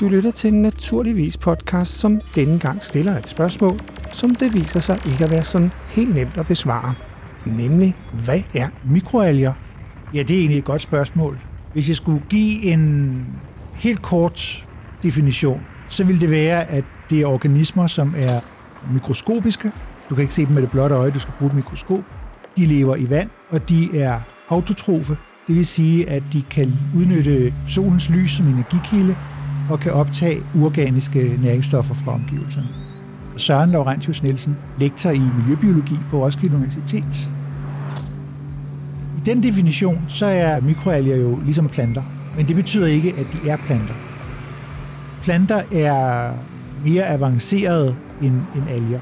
Du lytter til en naturligvis podcast, som denne gang stiller et spørgsmål, som det viser sig ikke at være sådan helt nemt at besvare. Nemlig, hvad er mikroalger? Ja, det er egentlig et godt spørgsmål. Hvis jeg skulle give en helt kort definition, så ville det være, at det er organismer, som er mikroskopiske. Du kan ikke se dem med det blotte øje, du skal bruge et mikroskop. De lever i vand, og de er autotrofe. Det vil sige, at de kan udnytte solens lys som energikilde og kan optage uorganiske næringsstoffer fra omgivelserne. Søren Laurentius Nielsen, lektor i miljøbiologi på Roskilde Universitet. I den definition, så er mikroalger jo ligesom planter, men det betyder ikke, at de er planter. Planter er mere avancerede end, end alger.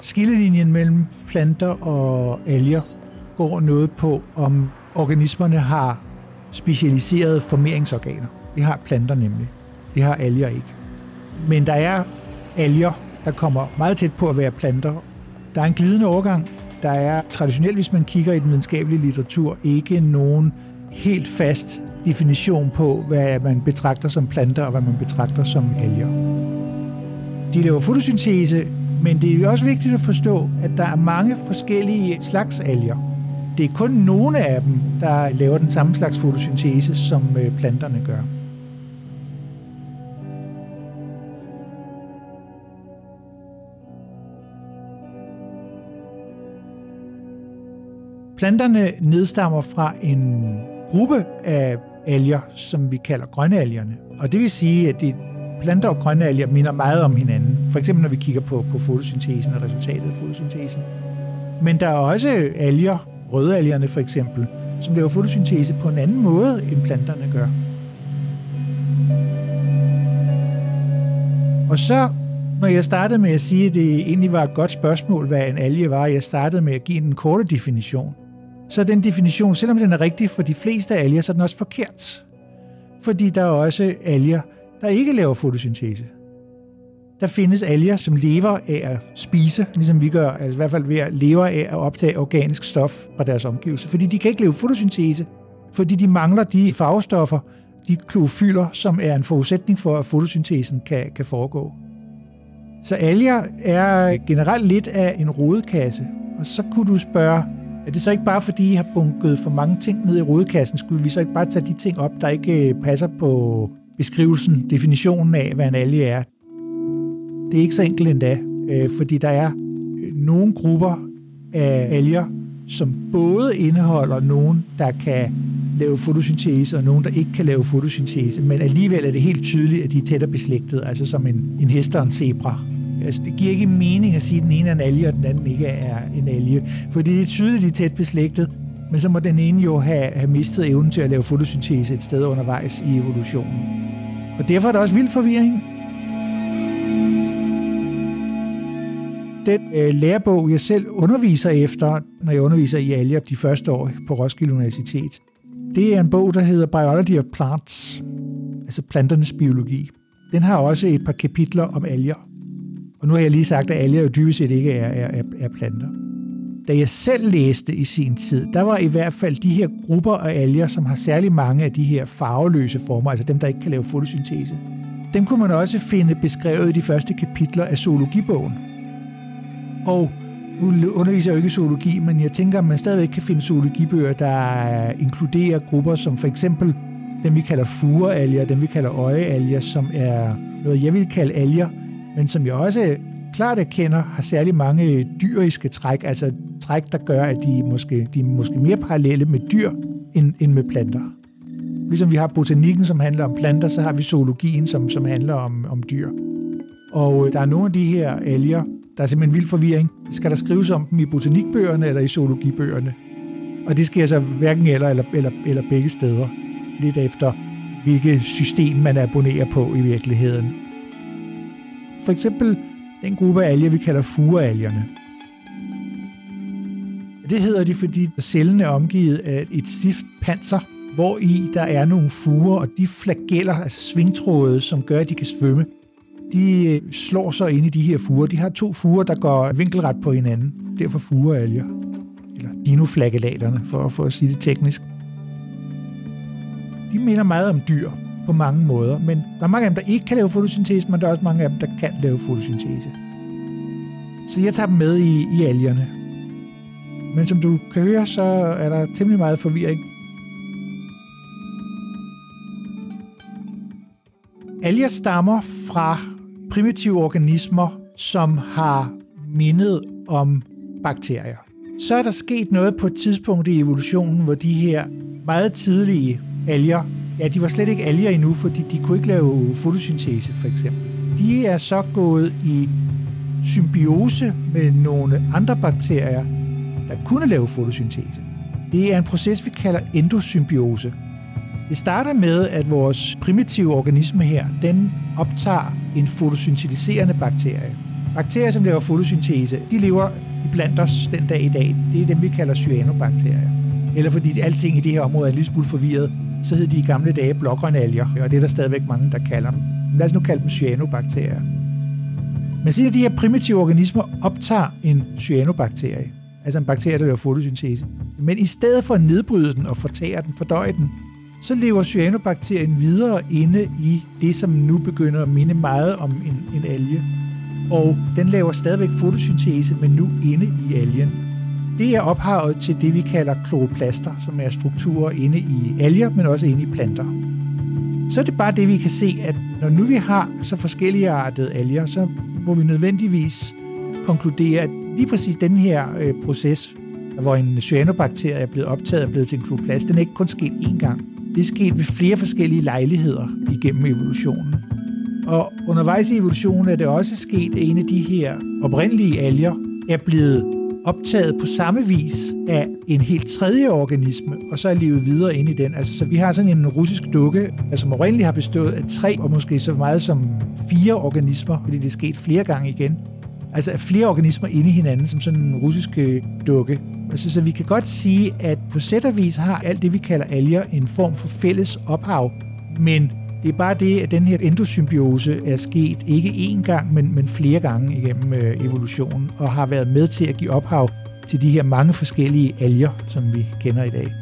Skillelinjen mellem planter og alger går noget på, om organismerne har specialiserede formeringsorganer. Det har planter nemlig. Det har alger ikke. Men der er alger, der kommer meget tæt på at være planter. Der er en glidende overgang. Der er traditionelt, hvis man kigger i den videnskabelige litteratur, ikke nogen helt fast definition på, hvad man betragter som planter og hvad man betragter som alger. De laver fotosyntese, men det er også vigtigt at forstå, at der er mange forskellige slags alger. Det er kun nogle af dem, der laver den samme slags fotosyntese, som øh, planterne gør. Planterne nedstammer fra en gruppe af alger, som vi kalder grønalgerne. Og det vil sige, at de planter og grønalger minder meget om hinanden. For eksempel når vi kigger på, på fotosyntesen og resultatet af fotosyntesen. Men der er også alger, rødalgerne for eksempel, som laver fotosyntese på en anden måde, end planterne gør. Og så, når jeg startede med at sige, at det egentlig var et godt spørgsmål, hvad en alge var, jeg startede med at give en korte definition, så den definition, selvom den er rigtig for de fleste alger, så er den også forkert. Fordi der er også alger, der ikke laver fotosyntese. Der findes alger, som lever af at spise, ligesom vi gør, altså i hvert fald ved at leve af at optage organisk stof fra deres omgivelser, fordi de kan ikke lave fotosyntese, fordi de mangler de farvestoffer, de klorofyller, som er en forudsætning for, at fotosyntesen kan, kan foregå. Så alger er generelt lidt af en rodekasse, og så kunne du spørge, er det så ikke bare fordi, I har bunket for mange ting ned i rodekassen? Skulle vi så ikke bare tage de ting op, der ikke øh, passer på beskrivelsen, definitionen af, hvad en alge er? Det er ikke så enkelt endda, øh, fordi der er øh, nogle grupper af alger, som både indeholder nogen, der kan lave fotosyntese, og nogen, der ikke kan lave fotosyntese, men alligevel er det helt tydeligt, at de er tættere beslægtet, altså som en, en hest og en zebra. Altså, det giver ikke mening at sige, at den ene er en alge, og den anden ikke er en alge. Fordi det er tydeligt, de er tæt beslægtet, men så må den ene jo have, have mistet evnen til at lave fotosyntese et sted undervejs i evolutionen. Og derfor er der også vild forvirring. Den øh, lærebog, jeg selv underviser efter, når jeg underviser i alger de første år på Roskilde Universitet, det er en bog, der hedder Biology of Plants, altså planternes biologi. Den har også et par kapitler om alger. Og nu har jeg lige sagt, at alger jo dybest set ikke er, er, er planter. Da jeg selv læste i sin tid, der var i hvert fald de her grupper af alger, som har særlig mange af de her farveløse former, altså dem, der ikke kan lave fotosyntese. Dem kunne man også finde beskrevet i de første kapitler af zoologibogen. Og nu underviser jeg jo ikke i zoologi, men jeg tænker, at man stadigvæk kan finde zoologibøger, der inkluderer grupper som for eksempel dem, vi kalder furealger, dem, vi kalder øjealger, som er noget, jeg vil kalde alger, men som jeg også klart erkender, har særlig mange dyriske træk, altså træk, der gør, at de måske, de er måske mere parallelle med dyr end, end med planter. Ligesom vi har botanikken, som handler om planter, så har vi zoologien, som, som handler om, om dyr. Og øh, der er nogle af de her alger, der er simpelthen vild forvirring. Skal der skrives om dem i botanikbøgerne eller i zoologibøgerne? Og det sker så hverken eller, eller, eller, eller begge steder. Lidt efter, hvilket system man abonnerer på i virkeligheden. For eksempel den gruppe af alger, vi kalder furealgerne. Det hedder de, fordi cellen er omgivet af et stift panser, hvor i der er nogle fuger, og de flageller, altså svingtråde, som gør, at de kan svømme, de øh, slår sig ind i de her fuger. De har to fuger, der går vinkelret på hinanden. Derfor furealger. Eller dinoflagellaterne, for, for at sige det teknisk. De minder meget om dyr på mange måder, men der er mange af dem, der ikke kan lave fotosyntese, men der er også mange af dem, der kan lave fotosyntese. Så jeg tager dem med i, i algerne. Men som du kan høre, så er der temmelig meget forvirring. Alger stammer fra primitive organismer, som har mindet om bakterier. Så er der sket noget på et tidspunkt i evolutionen, hvor de her meget tidlige alger, ja, de var slet ikke alger endnu, fordi de kunne ikke lave fotosyntese, for eksempel. De er så gået i symbiose med nogle andre bakterier, der kunne lave fotosyntese. Det er en proces, vi kalder endosymbiose. Det starter med, at vores primitive organisme her, den optager en fotosyntetiserende bakterie. Bakterier, som laver fotosyntese, de lever blandt os den dag i dag. Det er dem, vi kalder cyanobakterier. Eller fordi alting i det her område er lidt smule forvirret, så hed de i gamle dage blågrønalger, og det er der stadigvæk mange, der kalder dem. Lad os nu kalde dem cyanobakterier. Men siden de her primitive organismer optager en cyanobakterie, altså en bakterie, der laver fotosyntese, men i stedet for at nedbryde den og fortære den, fordøje den, så lever cyanobakterien videre inde i det, som nu begynder at minde meget om en, en alge. Og den laver stadigvæk fotosyntese, men nu inde i algen. Det er ophavet til det, vi kalder kloroplaster, som er strukturer inde i alger, men også inde i planter. Så er det bare det, vi kan se, at når nu vi har så forskellige artede alger, så må vi nødvendigvis konkludere, at lige præcis den her øh, proces, hvor en cyanobakterie er blevet optaget og blevet til en kloroplast, den er ikke kun sket én gang. Det er sket ved flere forskellige lejligheder igennem evolutionen. Og undervejs i evolutionen er det også sket, at en af de her oprindelige alger er blevet optaget på samme vis af en helt tredje organisme, og så er livet videre ind i den. Altså, så vi har sådan en russisk dukke, altså, som oprindeligt har bestået af tre, og måske så meget som fire organismer, fordi det er sket flere gange igen. Altså af flere organismer inde i hinanden, som sådan en russisk øh, dukke. Altså, så vi kan godt sige, at på sæt og vis har alt det, vi kalder alger, en form for fælles ophav. Men det er bare det, at den her endosymbiose er sket ikke én gang, men, men flere gange igennem øh, evolutionen, og har været med til at give ophav til de her mange forskellige alger, som vi kender i dag.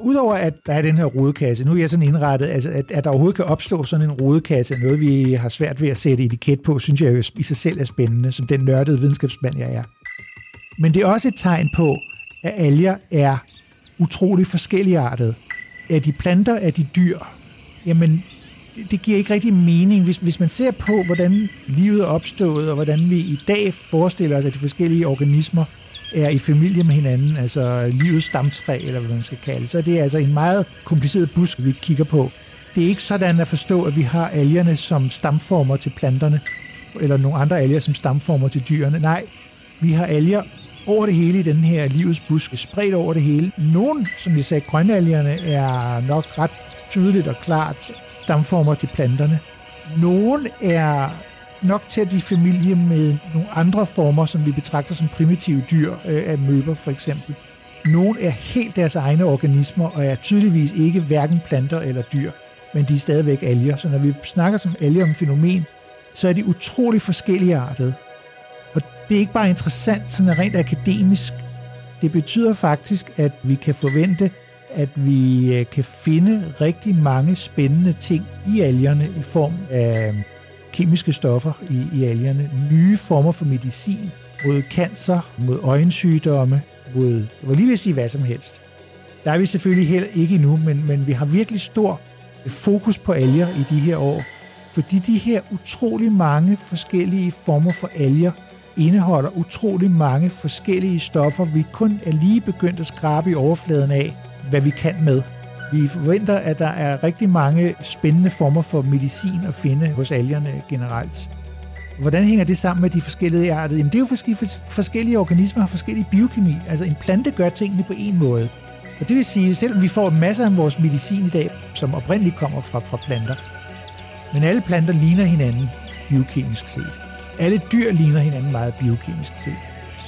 Udover at der er den her rodekasse, nu er jeg sådan indrettet, altså at, at der overhovedet kan opstå sådan en rodekasse, noget vi har svært ved at sætte etiket på, synes jeg jo i sig selv er spændende, som den nørdede videnskabsmand, jeg er. Men det er også et tegn på, at alger er utrolig forskelligartet. Er de planter, er de dyr? Jamen, det giver ikke rigtig mening. Hvis, hvis man ser på, hvordan livet er opstået, og hvordan vi i dag forestiller os, at de forskellige organismer er i familie med hinanden, altså livets stamtræ, eller hvad man skal kalde så det er altså en meget kompliceret busk, vi kigger på. Det er ikke sådan at forstå, at vi har algerne som stamformer til planterne, eller nogle andre alger som stamformer til dyrene. Nej, vi har alger over det hele i den her livets busk, spredt over det hele. Nogle, som vi sagde, grønalgerne er nok ret tydeligt og klart stamformer til planterne. Nogle er nok til at de familie med nogle andre former, som vi betragter som primitive dyr, øh, af møber for eksempel. Nogle er helt deres egne organismer, og er tydeligvis ikke hverken planter eller dyr, men de er stadigvæk alger. Så når vi snakker som alger om fænomen, så er de utrolig forskellige artet. Det er ikke bare interessant sådan rent akademisk. Det betyder faktisk, at vi kan forvente, at vi øh, kan finde rigtig mange spændende ting i algerne i form af øh, kemiske stoffer i, i algerne, nye former for medicin mod cancer, mod øjensygdomme, mod, jeg lige vil sige hvad som helst. Der er vi selvfølgelig heller ikke endnu, men, men vi har virkelig stor fokus på alger i de her år, fordi de her utrolig mange forskellige former for alger indeholder utrolig mange forskellige stoffer, vi kun er lige begyndt at skrabe i overfladen af, hvad vi kan med. Vi forventer, at der er rigtig mange spændende former for medicin at finde hos algerne generelt. Hvordan hænger det sammen med de forskellige arter? Jamen, det er jo forskellige, forskellige organismer har forskellige biokemi. Altså en plante gør tingene på en måde. Og det vil sige, at selvom vi får masser af vores medicin i dag, som oprindeligt kommer fra, fra planter, men alle planter ligner hinanden biokemisk set. Alle dyr ligner hinanden meget biokemisk set.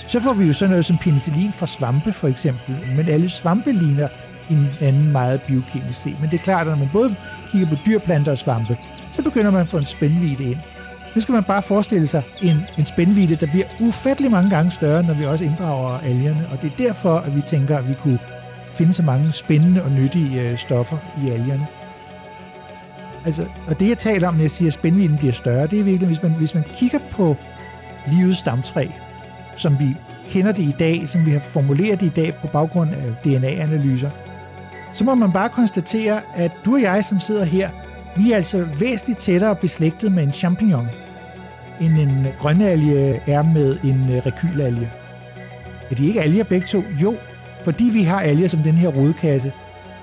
Så får vi jo sådan noget som penicillin fra svampe for eksempel, men alle svampe ligner hinanden meget biokemisk set. Men det er klart, at når man både kigger på dyr, planter og svampe, så begynder man at få en spændvidde ind. Nu skal man bare forestille sig en, en spændvidde, der bliver ufattelig mange gange større, når vi også inddrager algerne. Og det er derfor, at vi tænker, at vi kunne finde så mange spændende og nyttige øh, stoffer i algerne. Altså, og det jeg taler om, når jeg siger, at spændvidden bliver større, det er virkelig, hvis man, hvis man kigger på livets stamtræ, som vi kender det i dag, som vi har formuleret det i dag på baggrund af DNA-analyser, så må man bare konstatere, at du og jeg, som sidder her, vi er altså væsentligt tættere beslægtet med en champignon, end en grønalge er med en øh, rekylalge. Er de ikke alger begge to? Jo, fordi vi har alger som den her rodkasse,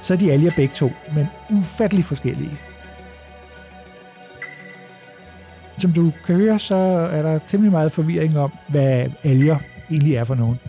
så er de alger begge to, men ufattelig forskellige. Som du kan høre, så er der temmelig meget forvirring om, hvad alger egentlig er for nogen.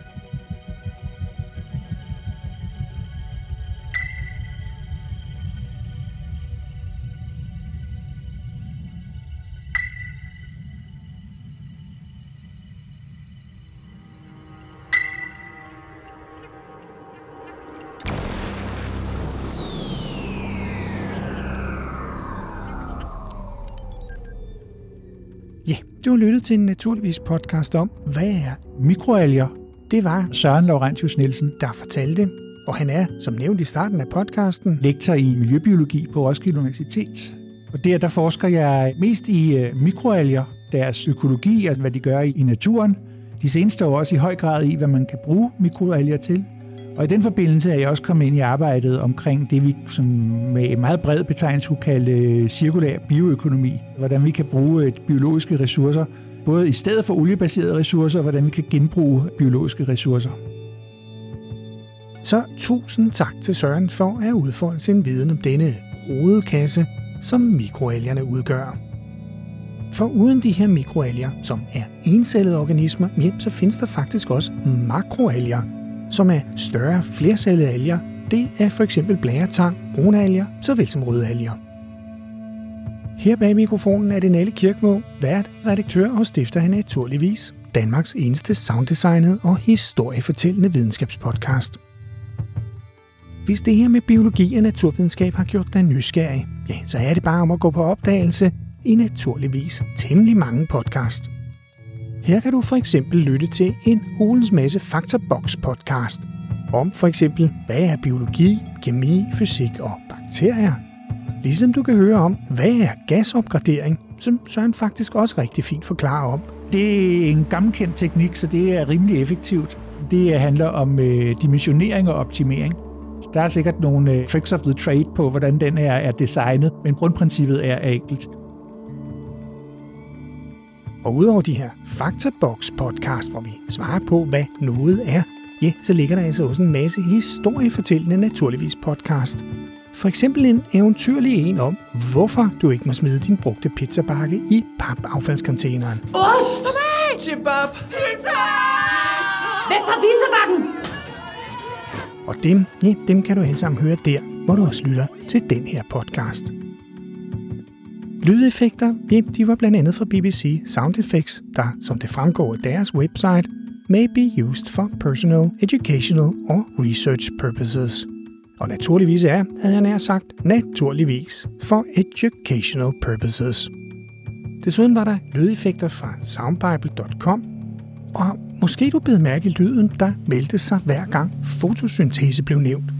Ja, du har lyttet til en naturligvis podcast om, hvad er Mikroalger, det var, Søren Laurentius Nielsen, der fortalte, og han er, som nævnt i starten af podcasten, lektor i miljøbiologi på Roskilde Universitet. Og der, der forsker jeg mest i øh, mikroalger, deres økologi og altså, hvad de gør i, i naturen. De seneste år også i høj grad i, hvad man kan bruge mikroalger til. Og i den forbindelse er jeg også kommet ind i arbejdet omkring det, vi som med en meget bred betegnelse kunne kalde øh, cirkulær bioøkonomi. Hvordan vi kan bruge et biologiske ressourcer, både i stedet for oliebaserede ressourcer, og hvordan vi kan genbruge biologiske ressourcer. Så tusind tak til Søren for at udfolde sin viden om denne rodekasse, som mikroalgerne udgør. For uden de her mikroalger, som er encellede organismer, så findes der faktisk også makroalger, som er større flercellede alger. Det er for eksempel blæretang, brune alger, såvel som røde alger. Her bag mikrofonen er det Nalle Kirkmo, vært, redaktør og stifter han naturligvis Danmarks eneste sounddesignet og historiefortællende videnskabspodcast. Hvis det her med biologi og naturvidenskab har gjort dig nysgerrig, ja, så er det bare om at gå på opdagelse i naturligvis temmelig mange podcast. Her kan du for eksempel lytte til en hulens masse Faktorbox podcast om for eksempel, hvad er biologi, kemi, fysik og bakterier. Ligesom du kan høre om, hvad er gasopgradering, som Søren faktisk også rigtig fint forklarer om. Det er en gammelkendt teknik, så det er rimelig effektivt. Det handler om øh, dimensionering og optimering. Der er sikkert nogle øh, tricks of the trade på, hvordan den her er designet, men grundprincippet er enkelt. Og udover de her Faktorbox podcast, hvor vi svarer på, hvad noget er, ja, så ligger der altså også en masse historiefortællende naturligvis podcast. For eksempel en eventyrlig en om, hvorfor du ikke må smide din brugte pizzabakke i papaffaldscontaineren. Ost! Chibab! Pizza! Væk fra pizzabakken! Og dem, ja, dem kan du alle sammen høre der, hvor du også lytter til den her podcast. Lydeffekter, de var blandt andet fra BBC Sound Effects, der, som det fremgår af deres website, may be used for personal, educational or research purposes. Og naturligvis er, havde jeg nær sagt, naturligvis for educational purposes. Desuden var der lydeffekter fra soundbible.com, og måske du blev mærke i lyden, der meldte sig hver gang fotosyntese blev nævnt.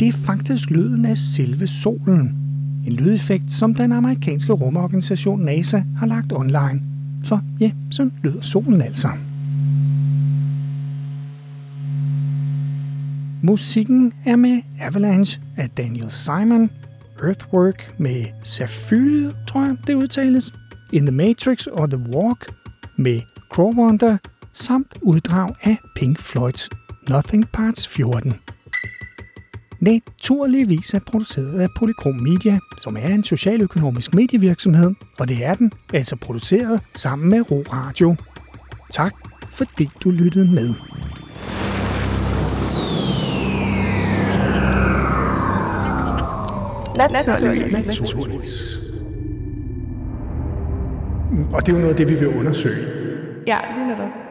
Det er faktisk lyden af selve solen. En lydeffekt, som den amerikanske rumorganisation NASA har lagt online. For ja, sådan lyder solen altså. Musikken er med Avalanche af Daniel Simon, Earthwork med Sapphire, tror jeg det udtales, In the Matrix og The Walk med Crowwonder, samt uddrag af Pink Floyds Nothing Parts 14. Naturligvis er produceret af Polychrom Media, som er en socialøkonomisk medievirksomhed, og det er den altså produceret sammen med Ro Radio. Tak fordi du lyttede med. Naturligvis. Naturligvis. Og det er jo noget af det, vi vil undersøge. Ja, lige netop.